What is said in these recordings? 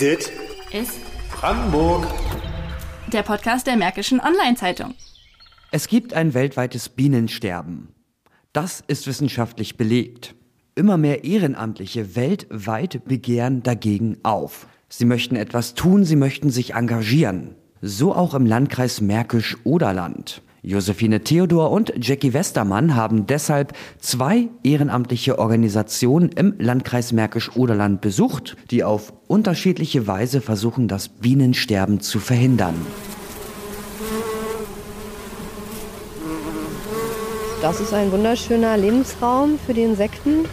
Dit ist Brandenburg. der Podcast der Märkischen Online-Zeitung. Es gibt ein weltweites Bienensterben. Das ist wissenschaftlich belegt. Immer mehr Ehrenamtliche weltweit begehren dagegen auf. Sie möchten etwas tun, sie möchten sich engagieren. So auch im Landkreis Märkisch-Oderland. Josephine Theodor und Jackie Westermann haben deshalb zwei ehrenamtliche Organisationen im Landkreis Märkisch-Oderland besucht, die auf unterschiedliche Weise versuchen, das Bienensterben zu verhindern. Das ist ein wunderschöner Lebensraum für die Insekten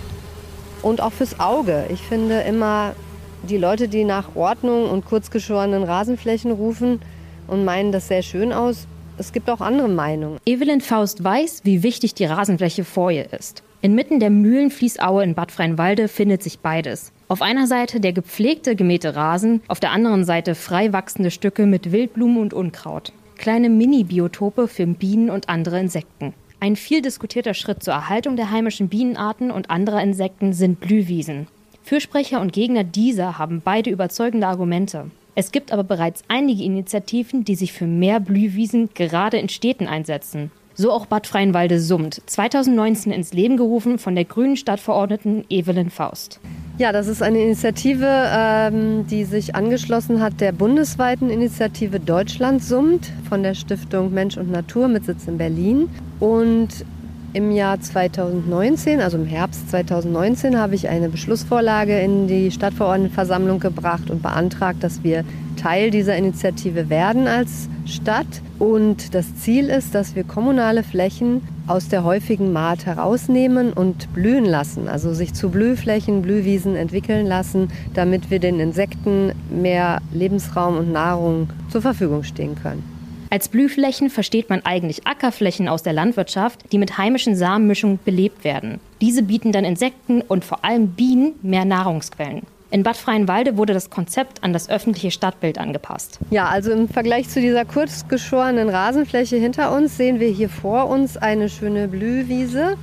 und auch fürs Auge. Ich finde immer, die Leute, die nach Ordnung und kurzgeschorenen Rasenflächen rufen und meinen das sehr schön aus, es gibt auch andere Meinungen. Evelyn Faust weiß, wie wichtig die Rasenfläche vor ihr ist. Inmitten der Mühlenfließaue in Bad Freienwalde findet sich beides. Auf einer Seite der gepflegte, gemähte Rasen, auf der anderen Seite frei wachsende Stücke mit Wildblumen und Unkraut. Kleine Mini-Biotope für Bienen und andere Insekten. Ein viel diskutierter Schritt zur Erhaltung der heimischen Bienenarten und anderer Insekten sind Blühwiesen. Fürsprecher und Gegner dieser haben beide überzeugende Argumente. Es gibt aber bereits einige Initiativen, die sich für mehr Blühwiesen gerade in Städten einsetzen. So auch Bad Freienwalde summt, 2019 ins Leben gerufen von der grünen Stadtverordneten Evelyn Faust. Ja, das ist eine Initiative, ähm, die sich angeschlossen hat der bundesweiten Initiative Deutschland summt von der Stiftung Mensch und Natur mit Sitz in Berlin. Und im Jahr 2019, also im Herbst 2019, habe ich eine Beschlussvorlage in die Stadtverordnetenversammlung gebracht und beantragt, dass wir Teil dieser Initiative werden als Stadt. Und das Ziel ist, dass wir kommunale Flächen aus der häufigen Maat herausnehmen und blühen lassen, also sich zu Blühflächen, Blühwiesen entwickeln lassen, damit wir den Insekten mehr Lebensraum und Nahrung zur Verfügung stehen können. Als Blühflächen versteht man eigentlich Ackerflächen aus der Landwirtschaft, die mit heimischen Samenmischungen belebt werden. Diese bieten dann Insekten und vor allem Bienen mehr Nahrungsquellen. In Bad Freienwalde wurde das Konzept an das öffentliche Stadtbild angepasst. Ja, also im Vergleich zu dieser kurz geschorenen Rasenfläche hinter uns sehen wir hier vor uns eine schöne Blühwiese,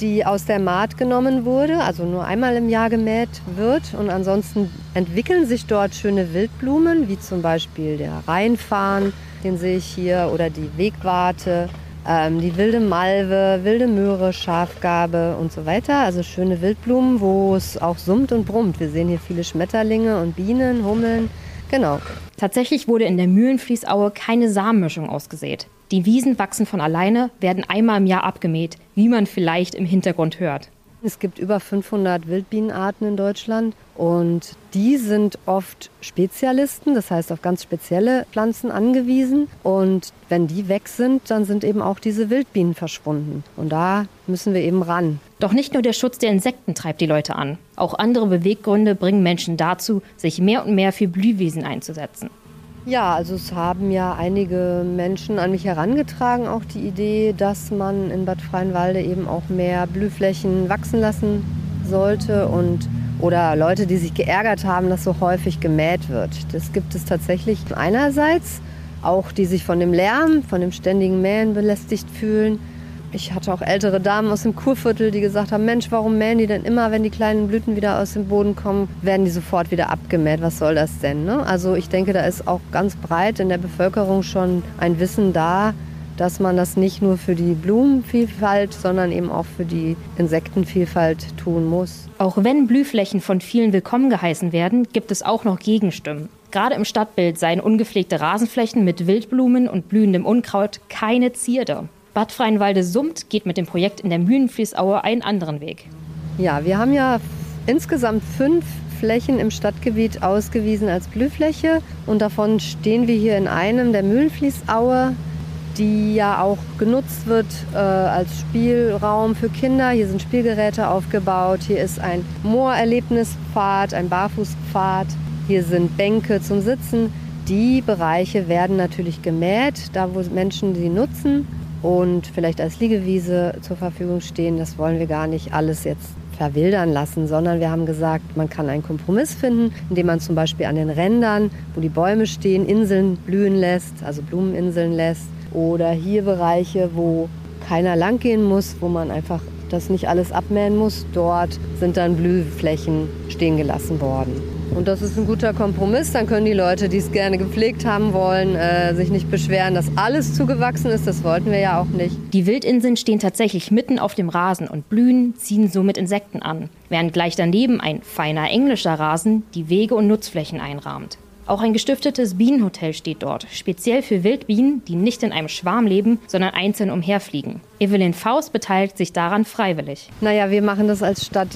die aus der Maat genommen wurde, also nur einmal im Jahr gemäht wird. Und ansonsten entwickeln sich dort schöne Wildblumen, wie zum Beispiel der Rheinfarn, den sehe ich hier, oder die Wegwarte, ähm, die wilde Malve, wilde Möhre, Schafgarbe und so weiter. Also schöne Wildblumen, wo es auch summt und brummt. Wir sehen hier viele Schmetterlinge und Bienen, Hummeln. Genau. Tatsächlich wurde in der Mühlenfließaue keine Samenmischung ausgesät. Die Wiesen wachsen von alleine, werden einmal im Jahr abgemäht, wie man vielleicht im Hintergrund hört. Es gibt über 500 Wildbienenarten in Deutschland und die sind oft Spezialisten, das heißt auf ganz spezielle Pflanzen angewiesen. Und wenn die weg sind, dann sind eben auch diese Wildbienen verschwunden. Und da müssen wir eben ran. Doch nicht nur der Schutz der Insekten treibt die Leute an. Auch andere Beweggründe bringen Menschen dazu, sich mehr und mehr für Blühwiesen einzusetzen. Ja, also es haben ja einige Menschen an mich herangetragen, auch die Idee, dass man in Bad Freienwalde eben auch mehr Blühflächen wachsen lassen sollte und oder Leute, die sich geärgert haben, dass so häufig gemäht wird. Das gibt es tatsächlich einerseits, auch die sich von dem Lärm, von dem ständigen Mähen belästigt fühlen. Ich hatte auch ältere Damen aus dem Kurviertel, die gesagt haben, Mensch, warum mähen die denn immer, wenn die kleinen Blüten wieder aus dem Boden kommen, werden die sofort wieder abgemäht. Was soll das denn? Ne? Also ich denke, da ist auch ganz breit in der Bevölkerung schon ein Wissen da, dass man das nicht nur für die Blumenvielfalt, sondern eben auch für die Insektenvielfalt tun muss. Auch wenn Blühflächen von vielen willkommen geheißen werden, gibt es auch noch Gegenstimmen. Gerade im Stadtbild seien ungepflegte Rasenflächen mit Wildblumen und blühendem Unkraut keine Zierde. Bad Freienwalde summt geht mit dem Projekt in der Mühlenfließaue einen anderen Weg. Ja, wir haben ja insgesamt fünf Flächen im Stadtgebiet ausgewiesen als Blühfläche und davon stehen wir hier in einem der Mühlenfließaue, die ja auch genutzt wird äh, als Spielraum für Kinder. Hier sind Spielgeräte aufgebaut, hier ist ein Moorerlebnispfad, ein Barfußpfad, hier sind Bänke zum Sitzen. Die Bereiche werden natürlich gemäht, da wo Menschen sie nutzen und vielleicht als Liegewiese zur Verfügung stehen. Das wollen wir gar nicht alles jetzt verwildern lassen, sondern wir haben gesagt, man kann einen Kompromiss finden, indem man zum Beispiel an den Rändern, wo die Bäume stehen, Inseln blühen lässt, also Blumeninseln lässt. Oder hier Bereiche, wo keiner langgehen muss, wo man einfach das nicht alles abmähen muss. Dort sind dann Blühflächen stehen gelassen worden. Und das ist ein guter Kompromiss. Dann können die Leute, die es gerne gepflegt haben wollen, äh, sich nicht beschweren, dass alles zugewachsen ist. Das wollten wir ja auch nicht. Die Wildinseln stehen tatsächlich mitten auf dem Rasen und blühen, ziehen somit Insekten an, während gleich daneben ein feiner englischer Rasen die Wege und Nutzflächen einrahmt. Auch ein gestiftetes Bienenhotel steht dort, speziell für Wildbienen, die nicht in einem Schwarm leben, sondern einzeln umherfliegen. Evelyn Faust beteiligt sich daran freiwillig. Naja, wir machen das als Stadt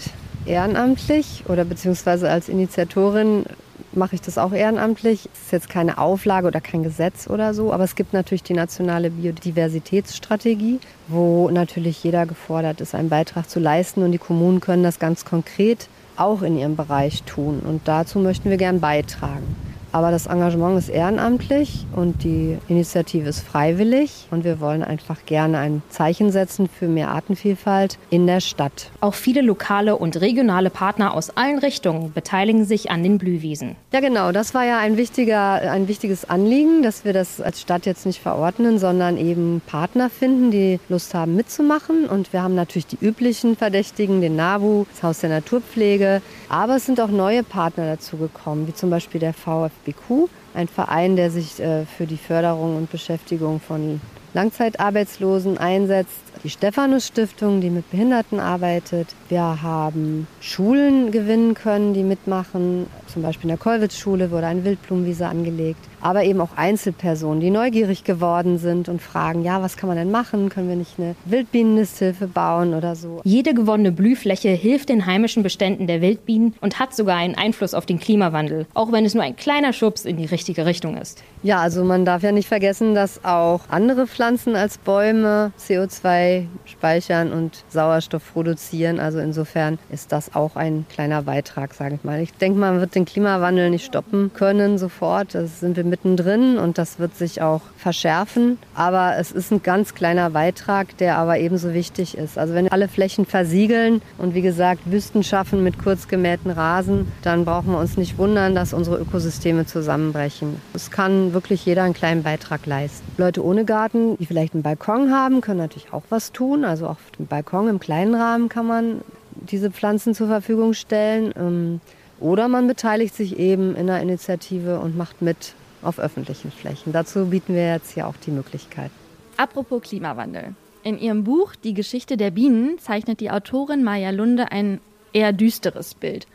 ehrenamtlich oder beziehungsweise als Initiatorin mache ich das auch ehrenamtlich. Es ist jetzt keine Auflage oder kein Gesetz oder so, aber es gibt natürlich die nationale Biodiversitätsstrategie, wo natürlich jeder gefordert ist, einen Beitrag zu leisten und die Kommunen können das ganz konkret auch in ihrem Bereich tun und dazu möchten wir gern beitragen. Aber das Engagement ist ehrenamtlich und die Initiative ist freiwillig. Und wir wollen einfach gerne ein Zeichen setzen für mehr Artenvielfalt in der Stadt. Auch viele lokale und regionale Partner aus allen Richtungen beteiligen sich an den Blühwiesen. Ja, genau. Das war ja ein, wichtiger, ein wichtiges Anliegen, dass wir das als Stadt jetzt nicht verordnen, sondern eben Partner finden, die Lust haben mitzumachen. Und wir haben natürlich die üblichen Verdächtigen, den NABU, das Haus der Naturpflege. Aber es sind auch neue Partner dazu gekommen, wie zum Beispiel der VfB BQ, ein Verein, der sich äh, für die Förderung und Beschäftigung von Langzeitarbeitslosen einsetzt. Die Stephanus Stiftung, die mit Behinderten arbeitet. Wir haben Schulen gewinnen können, die mitmachen. Zum Beispiel in der Kollwitz-Schule wurde eine Wildblumenwiese angelegt aber eben auch Einzelpersonen, die neugierig geworden sind und fragen, ja, was kann man denn machen? Können wir nicht eine Wildbienennisthilfe bauen oder so? Jede gewonnene Blühfläche hilft den heimischen Beständen der Wildbienen und hat sogar einen Einfluss auf den Klimawandel, auch wenn es nur ein kleiner Schubs in die richtige Richtung ist. Ja, also man darf ja nicht vergessen, dass auch andere Pflanzen als Bäume CO2 speichern und Sauerstoff produzieren. Also insofern ist das auch ein kleiner Beitrag, sage ich mal. Ich denke, man wird den Klimawandel nicht stoppen können sofort. Das sind wir mittendrin und das wird sich auch verschärfen. Aber es ist ein ganz kleiner Beitrag, der aber ebenso wichtig ist. Also wenn alle Flächen versiegeln und wie gesagt Wüsten schaffen mit kurz gemähten Rasen, dann brauchen wir uns nicht wundern, dass unsere Ökosysteme zusammenbrechen. Es kann wirklich jeder einen kleinen Beitrag leisten. Leute ohne Garten, die vielleicht einen Balkon haben, können natürlich auch was tun. Also auch auf dem Balkon im kleinen Rahmen kann man diese Pflanzen zur Verfügung stellen. Ähm, oder man beteiligt sich eben in einer Initiative und macht mit auf öffentlichen Flächen. Dazu bieten wir jetzt hier auch die Möglichkeit. Apropos Klimawandel. In ihrem Buch Die Geschichte der Bienen zeichnet die Autorin Maja Lunde ein eher düsteres Bild.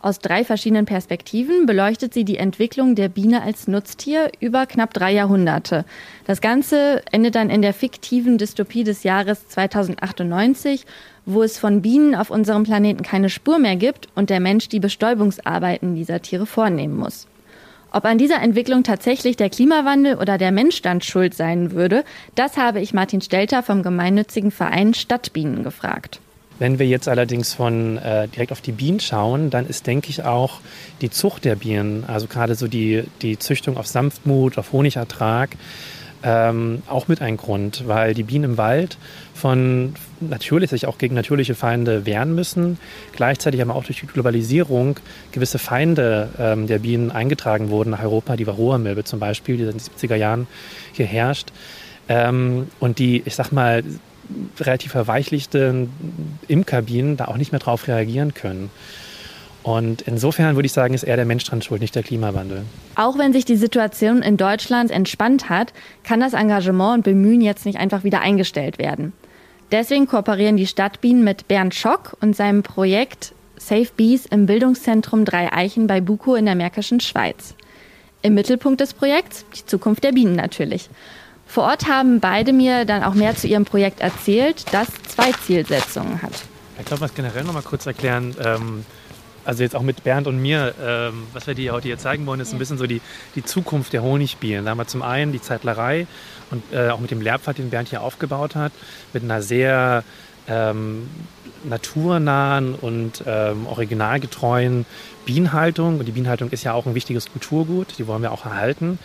Aus drei verschiedenen Perspektiven beleuchtet sie die Entwicklung der Biene als Nutztier über knapp drei Jahrhunderte. Das Ganze endet dann in der fiktiven Dystopie des Jahres 2098, wo es von Bienen auf unserem Planeten keine Spur mehr gibt und der Mensch die Bestäubungsarbeiten dieser Tiere vornehmen muss. Ob an dieser Entwicklung tatsächlich der Klimawandel oder der Mensch dann schuld sein würde, das habe ich Martin Stelter vom gemeinnützigen Verein Stadtbienen gefragt. Wenn wir jetzt allerdings von äh, direkt auf die Bienen schauen, dann ist, denke ich, auch die Zucht der Bienen, also gerade so die, die Züchtung auf Sanftmut, auf Honigertrag, ähm, auch mit ein Grund, weil die Bienen im Wald von natürlich sich auch gegen natürliche Feinde wehren müssen, gleichzeitig aber auch durch die Globalisierung gewisse Feinde ähm, der Bienen eingetragen wurden nach Europa, die Varroa-Milbe zum Beispiel, die in den 70er Jahren hier herrscht. Ähm, und die, ich sag mal, relativ verweichlichten Imkerbienen da auch nicht mehr drauf reagieren können. Und insofern würde ich sagen, ist eher der Mensch dran schuld, nicht der Klimawandel. Auch wenn sich die Situation in Deutschland entspannt hat, kann das Engagement und Bemühen jetzt nicht einfach wieder eingestellt werden. Deswegen kooperieren die Stadtbienen mit Bernd Schock und seinem Projekt Safe Bees im Bildungszentrum Drei Eichen bei Buko in der Märkischen Schweiz. Im Mittelpunkt des Projekts die Zukunft der Bienen natürlich. Vor Ort haben beide mir dann auch mehr zu ihrem Projekt erzählt, das zwei Zielsetzungen hat. Ich glaube, was generell noch mal kurz erklären. Ähm also jetzt auch mit Bernd und mir, ähm, was wir dir heute hier zeigen wollen, ist ein bisschen so die, die Zukunft der Honigbienen. Da haben wir zum einen die Zeitlerei und äh, auch mit dem Lehrpfad, den Bernd hier aufgebaut hat, mit einer sehr ähm, naturnahen und ähm, originalgetreuen Bienenhaltung. Und die Bienenhaltung ist ja auch ein wichtiges Kulturgut, die wollen wir auch erhalten.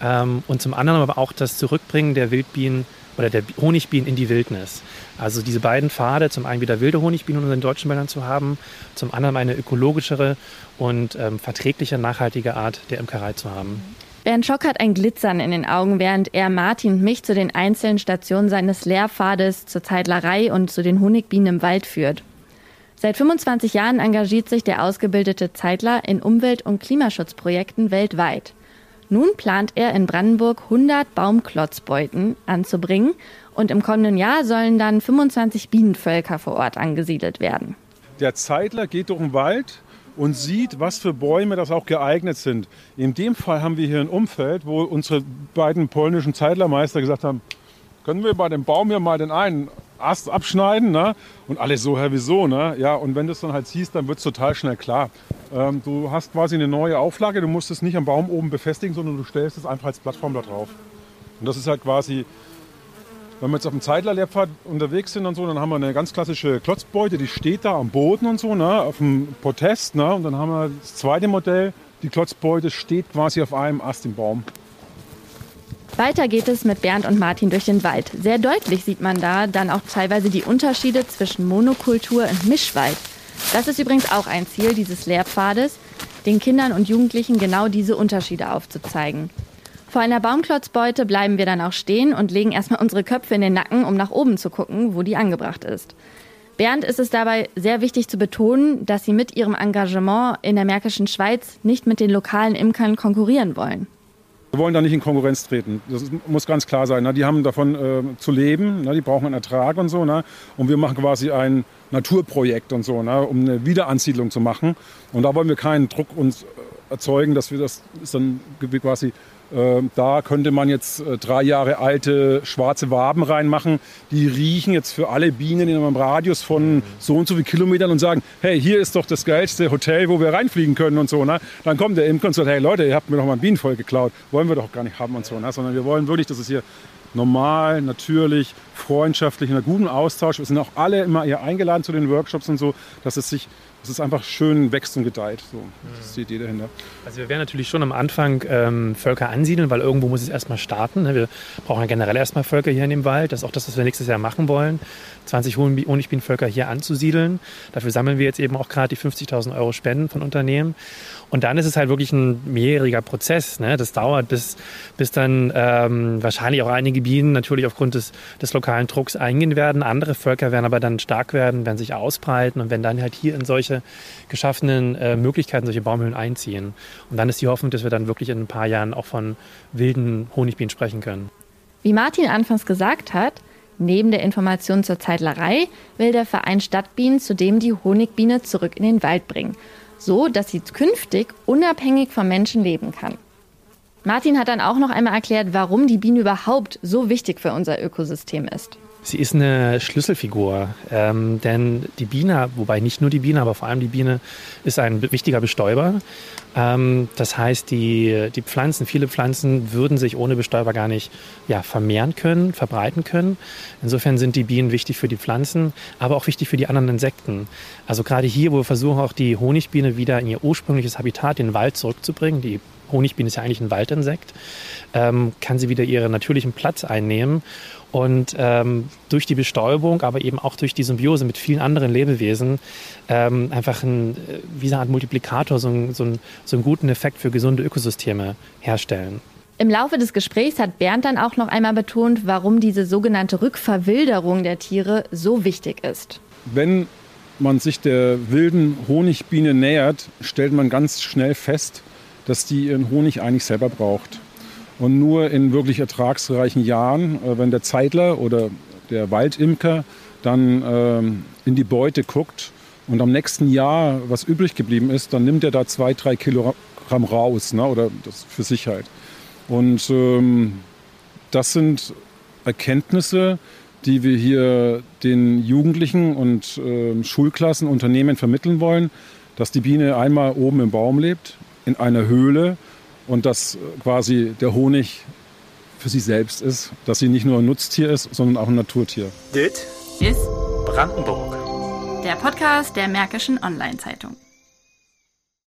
Ähm, und zum anderen aber auch das Zurückbringen der Wildbienen oder der Honigbienen in die Wildnis. Also diese beiden Pfade, zum einen wieder wilde Honigbienen in unseren deutschen Wäldern zu haben, zum anderen eine ökologischere und ähm, verträgliche, nachhaltige Art der Imkerei zu haben. Bernd Schock hat ein Glitzern in den Augen, während er Martin und mich zu den einzelnen Stationen seines Lehrpfades, zur Zeitlerei und zu den Honigbienen im Wald führt. Seit 25 Jahren engagiert sich der ausgebildete Zeitler in Umwelt- und Klimaschutzprojekten weltweit. Nun plant er in Brandenburg 100 Baumklotzbeuten anzubringen und im kommenden Jahr sollen dann 25 Bienenvölker vor Ort angesiedelt werden. Der Zeitler geht durch den Wald und sieht, was für Bäume das auch geeignet sind. In dem Fall haben wir hier ein Umfeld, wo unsere beiden polnischen Zeitlermeister gesagt haben, können wir bei dem Baum hier mal den einen Ast abschneiden, ne? Und alle so, Herr, wieso, ne? Ja, und wenn du es dann halt siehst, dann wird es total schnell klar. Ähm, du hast quasi eine neue Auflage, du musst es nicht am Baum oben befestigen, sondern du stellst es einfach als Plattform da drauf. Und das ist halt quasi, wenn wir jetzt auf dem Zeitlerlehrpfad unterwegs sind und so, dann haben wir eine ganz klassische Klotzbeute, die steht da am Boden und so, ne? Auf dem Protest, ne? Und dann haben wir das zweite Modell, die Klotzbeute steht quasi auf einem Ast im Baum. Weiter geht es mit Bernd und Martin durch den Wald. Sehr deutlich sieht man da dann auch teilweise die Unterschiede zwischen Monokultur und Mischwald. Das ist übrigens auch ein Ziel dieses Lehrpfades, den Kindern und Jugendlichen genau diese Unterschiede aufzuzeigen. Vor einer Baumklotzbeute bleiben wir dann auch stehen und legen erstmal unsere Köpfe in den Nacken, um nach oben zu gucken, wo die angebracht ist. Bernd ist es dabei sehr wichtig zu betonen, dass sie mit ihrem Engagement in der Märkischen Schweiz nicht mit den lokalen Imkern konkurrieren wollen. Wir wollen da nicht in Konkurrenz treten. Das muss ganz klar sein. Ne? Die haben davon äh, zu leben, ne? die brauchen einen Ertrag und so. Ne? Und wir machen quasi ein Naturprojekt und so, um eine Wiederansiedlung zu machen. Und da wollen wir keinen Druck uns äh, erzeugen, dass wir das dann quasi da könnte man jetzt äh, drei Jahre alte schwarze Waben reinmachen. Die riechen jetzt für alle Bienen in einem Radius von so und so viel Kilometern und sagen, hey, hier ist doch das geilste Hotel, wo wir reinfliegen können und so. Ne? Dann kommt der Imker und sagt, hey Leute, ihr habt mir doch mal ein Bienenvolk geklaut. Wollen wir doch gar nicht haben und so. Ne? Sondern wir wollen wirklich, dass es hier normal, natürlich, freundschaftlich, in einem guten Austausch. Wir sind auch alle immer eher eingeladen zu den Workshops und so, dass es sich es einfach schön wächst und gedeiht. So, das ist die Idee dahinter. Also wir werden natürlich schon am Anfang ähm, Völker ansiedeln, weil irgendwo muss es erstmal starten. Ne? Wir brauchen ja generell erstmal Völker hier in dem Wald. Das ist auch das, was wir nächstes Jahr machen wollen. 20 Honigbienenvölker hier anzusiedeln. Dafür sammeln wir jetzt eben auch gerade die 50.000 Euro Spenden von Unternehmen. Und dann ist es halt wirklich ein mehrjähriger Prozess. Ne? Das dauert, bis, bis dann ähm, wahrscheinlich auch einige Bienen natürlich aufgrund des, des lokalen Drucks eingehen werden. Andere Völker werden aber dann stark werden, werden sich ausbreiten und werden dann halt hier in solche geschaffenen äh, Möglichkeiten, solche Baumhöhlen einziehen. Und dann ist die Hoffnung, dass wir dann wirklich in ein paar Jahren auch von wilden Honigbienen sprechen können. Wie Martin anfangs gesagt hat, Neben der Information zur Zeitlerei will der Verein Stadtbienen zudem die Honigbiene zurück in den Wald bringen so dass sie künftig unabhängig vom Menschen leben kann. Martin hat dann auch noch einmal erklärt, warum die Biene überhaupt so wichtig für unser Ökosystem ist. Sie ist eine Schlüsselfigur, ähm, denn die Biene, wobei nicht nur die Biene, aber vor allem die Biene, ist ein wichtiger Bestäuber. Ähm, das heißt, die, die Pflanzen, viele Pflanzen würden sich ohne Bestäuber gar nicht ja, vermehren können, verbreiten können. Insofern sind die Bienen wichtig für die Pflanzen, aber auch wichtig für die anderen Insekten. Also gerade hier, wo wir versuchen, auch die Honigbiene wieder in ihr ursprüngliches Habitat, den Wald zurückzubringen. Die Honigbiene ist ja eigentlich ein Waldinsekt, ähm, kann sie wieder ihren natürlichen Platz einnehmen und ähm, durch die Bestäubung, aber eben auch durch die Symbiose mit vielen anderen Lebewesen ähm, einfach ein, äh, wie eine Art Multiplikator, so, ein, so, ein, so einen guten Effekt für gesunde Ökosysteme herstellen. Im Laufe des Gesprächs hat Bernd dann auch noch einmal betont, warum diese sogenannte Rückverwilderung der Tiere so wichtig ist. Wenn man sich der wilden Honigbiene nähert, stellt man ganz schnell fest, dass die ihren Honig eigentlich selber braucht. Und nur in wirklich ertragsreichen Jahren, äh, wenn der Zeitler oder der Waldimker dann ähm, in die Beute guckt und am nächsten Jahr was übrig geblieben ist, dann nimmt er da zwei, drei Kilogramm raus ne, oder das für sich halt. Und ähm, das sind Erkenntnisse, die wir hier den Jugendlichen und äh, Schulklassen, Unternehmen vermitteln wollen, dass die Biene einmal oben im Baum lebt, in einer Höhle und dass quasi der Honig für sie selbst ist, dass sie nicht nur ein Nutztier ist, sondern auch ein Naturtier. Dit ist Brandenburg. Der Podcast der Märkischen Online-Zeitung.